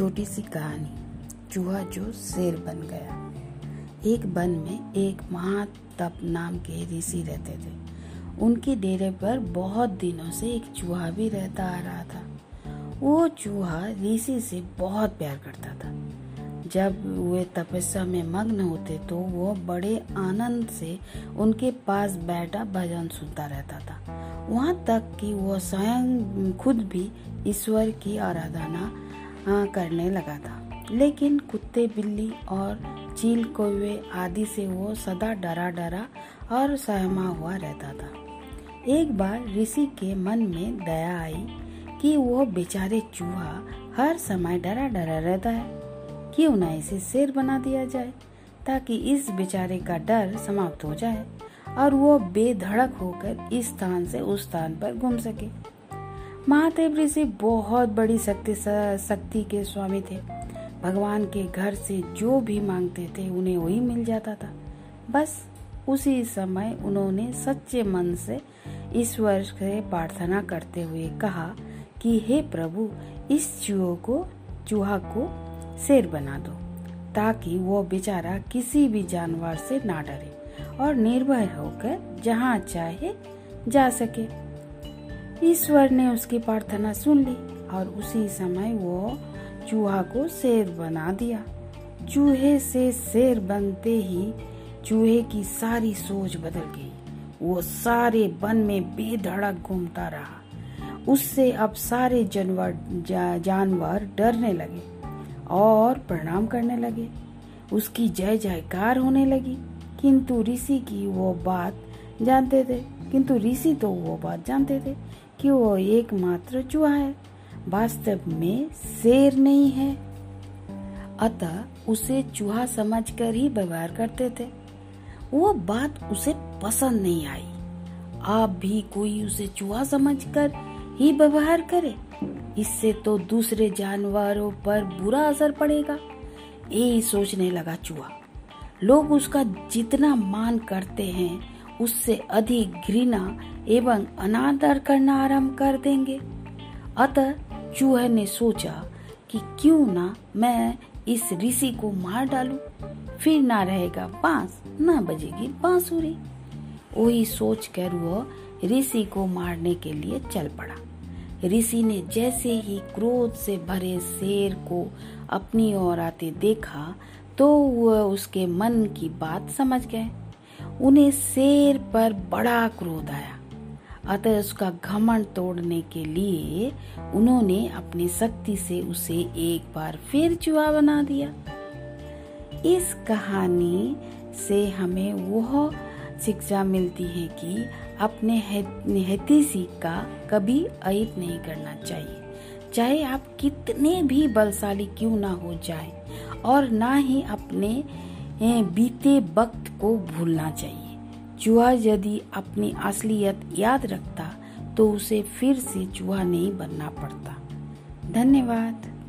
छोटी सी कहानी, चूहा जो शेर बन गया। एक वन में एक महातप नाम के ऋषि रहते थे। उनके डेरे पर बहुत दिनों से एक चूहा भी रहता आ रहा था। वो चूहा ऋषि से बहुत प्यार करता था। जब वे तपस्या में मग्न होते तो वो बड़े आनंद से उनके पास बैठा भजन सुनता रहता था। वहाँ तक कि वो स्वयं खुद भी ईश्वर की आराधना करने लगा था। लेकिन कुत्ते बिल्ली और चील कौवे आदि से वो सदा डरा डरा और सहमा हुआ रहता था। एक बार ऋषि के मन में दया आई कि वो बेचारे चूहा हर समय डरा डरा रहता है। क्यों न इसे शेर बना दिया जाए, ताकि इस बेचारे का डर समाप्त हो जाए और वो बेधड़क होकर इस स्थान से उस स्थान पर घूम सके। महादेव ऋषि बहुत बड़ी शक्ति शक्ति के स्वामी थे। भगवान के घर से जो भी मांगते थे, उन्हें वही मिल जाता था। बस उसी समय उन्होंने सच्चे मन से ईश्वर से प्रार्थना करते हुए कहा कि, हे प्रभु, इस चूहो को चूहा को शेर बना दो, ताकि वो बेचारा किसी भी जानवर से ना डरे और निर्भय होकर जहाँ चाहे जा सके। ईश्वर ने उसकी प्रार्थना सुन ली और उसी समय वो चूहा को शेर बना दिया। चूहे से शेर बनते ही चूहे की सारी सोच बदल गई। वो सारे वन में बेधड़क घूमता रहा। उससे अब सारे जानवर जा, जानवर डरने लगे और प्रणाम करने लगे। उसकी जय जयकार होने लगी। किंतु ऋषि की वो बात जानते थे। किंतु ऋषि तो वो बात जानते थे। कि वो एकमात्र चूहा है। वास्तव में शेर नहीं है। अतः उसे चूहा समझकर ही व्यवहार करते थे। वो बात उसे पसंद नहीं आई। आप भी कोई उसे चूहा समझकर ही व्यवहार करे। इससे तो दूसरे जानवरों पर बुरा असर पड़ेगा। यही सोचने लगा चूहा। लोग उसका जितना मान करते हैं उससे अधिक घृणा एवं अनादर करना आरंभ कर देंगे। अतः चूहे ने सोचा कि क्यों ना मैं इस ऋषि को मार डालूं, फिर ना रहेगा बाँस ना बजेगी बांसुरी। वही सोचकर वह ऋषि को मारने के लिए चल पड़ा। ऋषि ने जैसे ही क्रोध से भरे शेर को अपनी ओर आते देखा तो वह उसके मन की बात समझ गए। उन्हें शेर पर बड़ा क्रोध आया। अतः उसका घमंड तोड़ने के लिए उन्होंने अपनी शक्ति से उसे एक बार फिर चुहा बना दिया। इस कहानी से हमें वह शिक्षा मिलती है कि अपने हितैषी का कभी अहित नहीं करना चाहिए। चाहे आप कितने भी बलशाली क्यों ना हो जाए और ना ही अपने बीते वक्त को भूलना चाहिए। चूहा यदि अपनी असलियत याद रखता तो उसे फिर से चूहा नहीं बनना पड़ता। धन्यवाद।